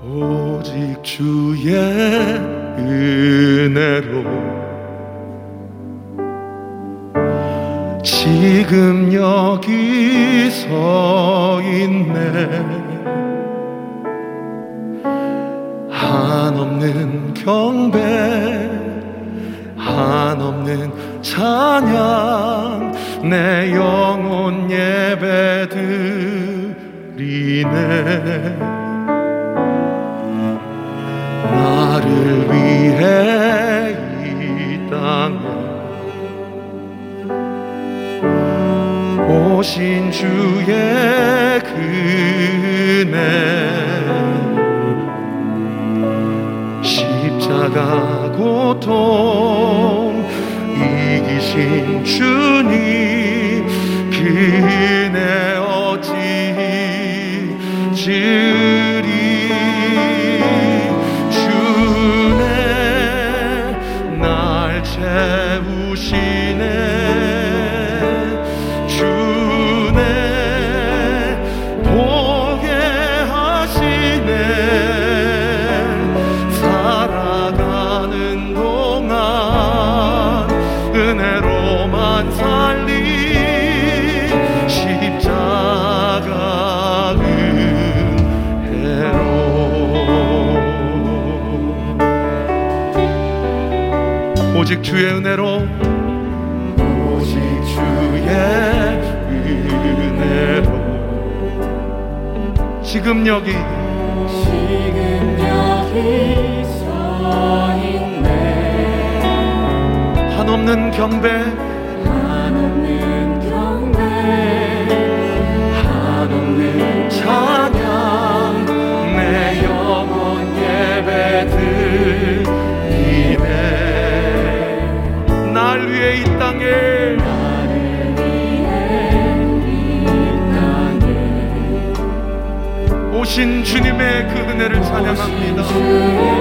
오직 주의 은혜로 지금 여기 서 있네. 한없는 경배 한없는 찬양 내 영혼 예배 드리네 위해 이 땅에 오신 주의 그네. 십자가 고통 이기신 주님 오직 주의 은혜로. 오직 주의 은혜로. 지금 여기. 지금 여기 서 없는 경배. 한없는 경배 한없는 찬양 내 영혼 예배 드리네 날 위해 이 땅에. 오신 주님의 그 은혜를 찬양합니다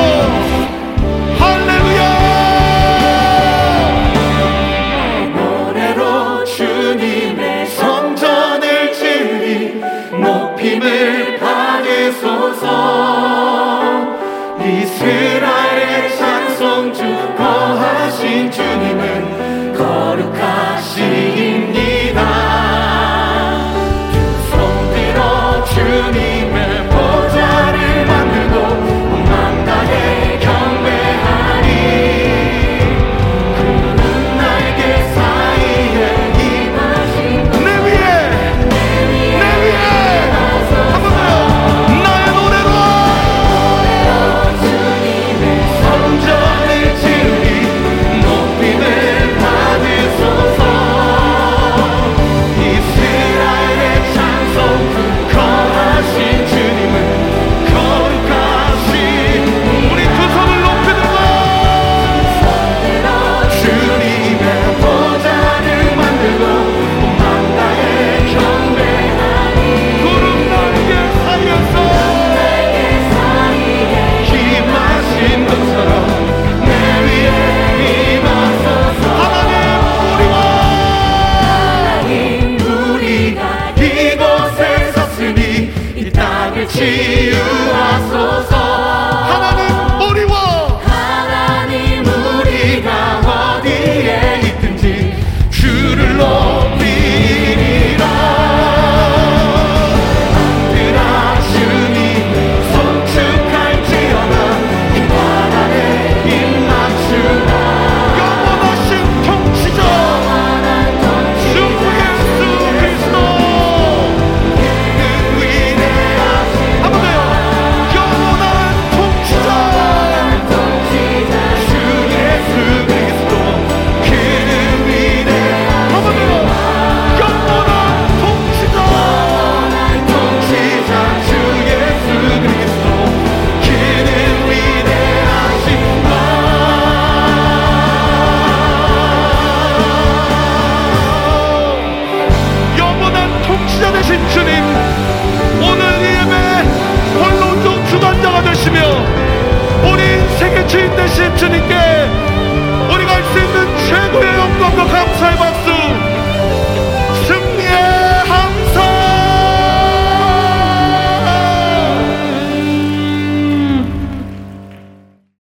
Lord. Jesus.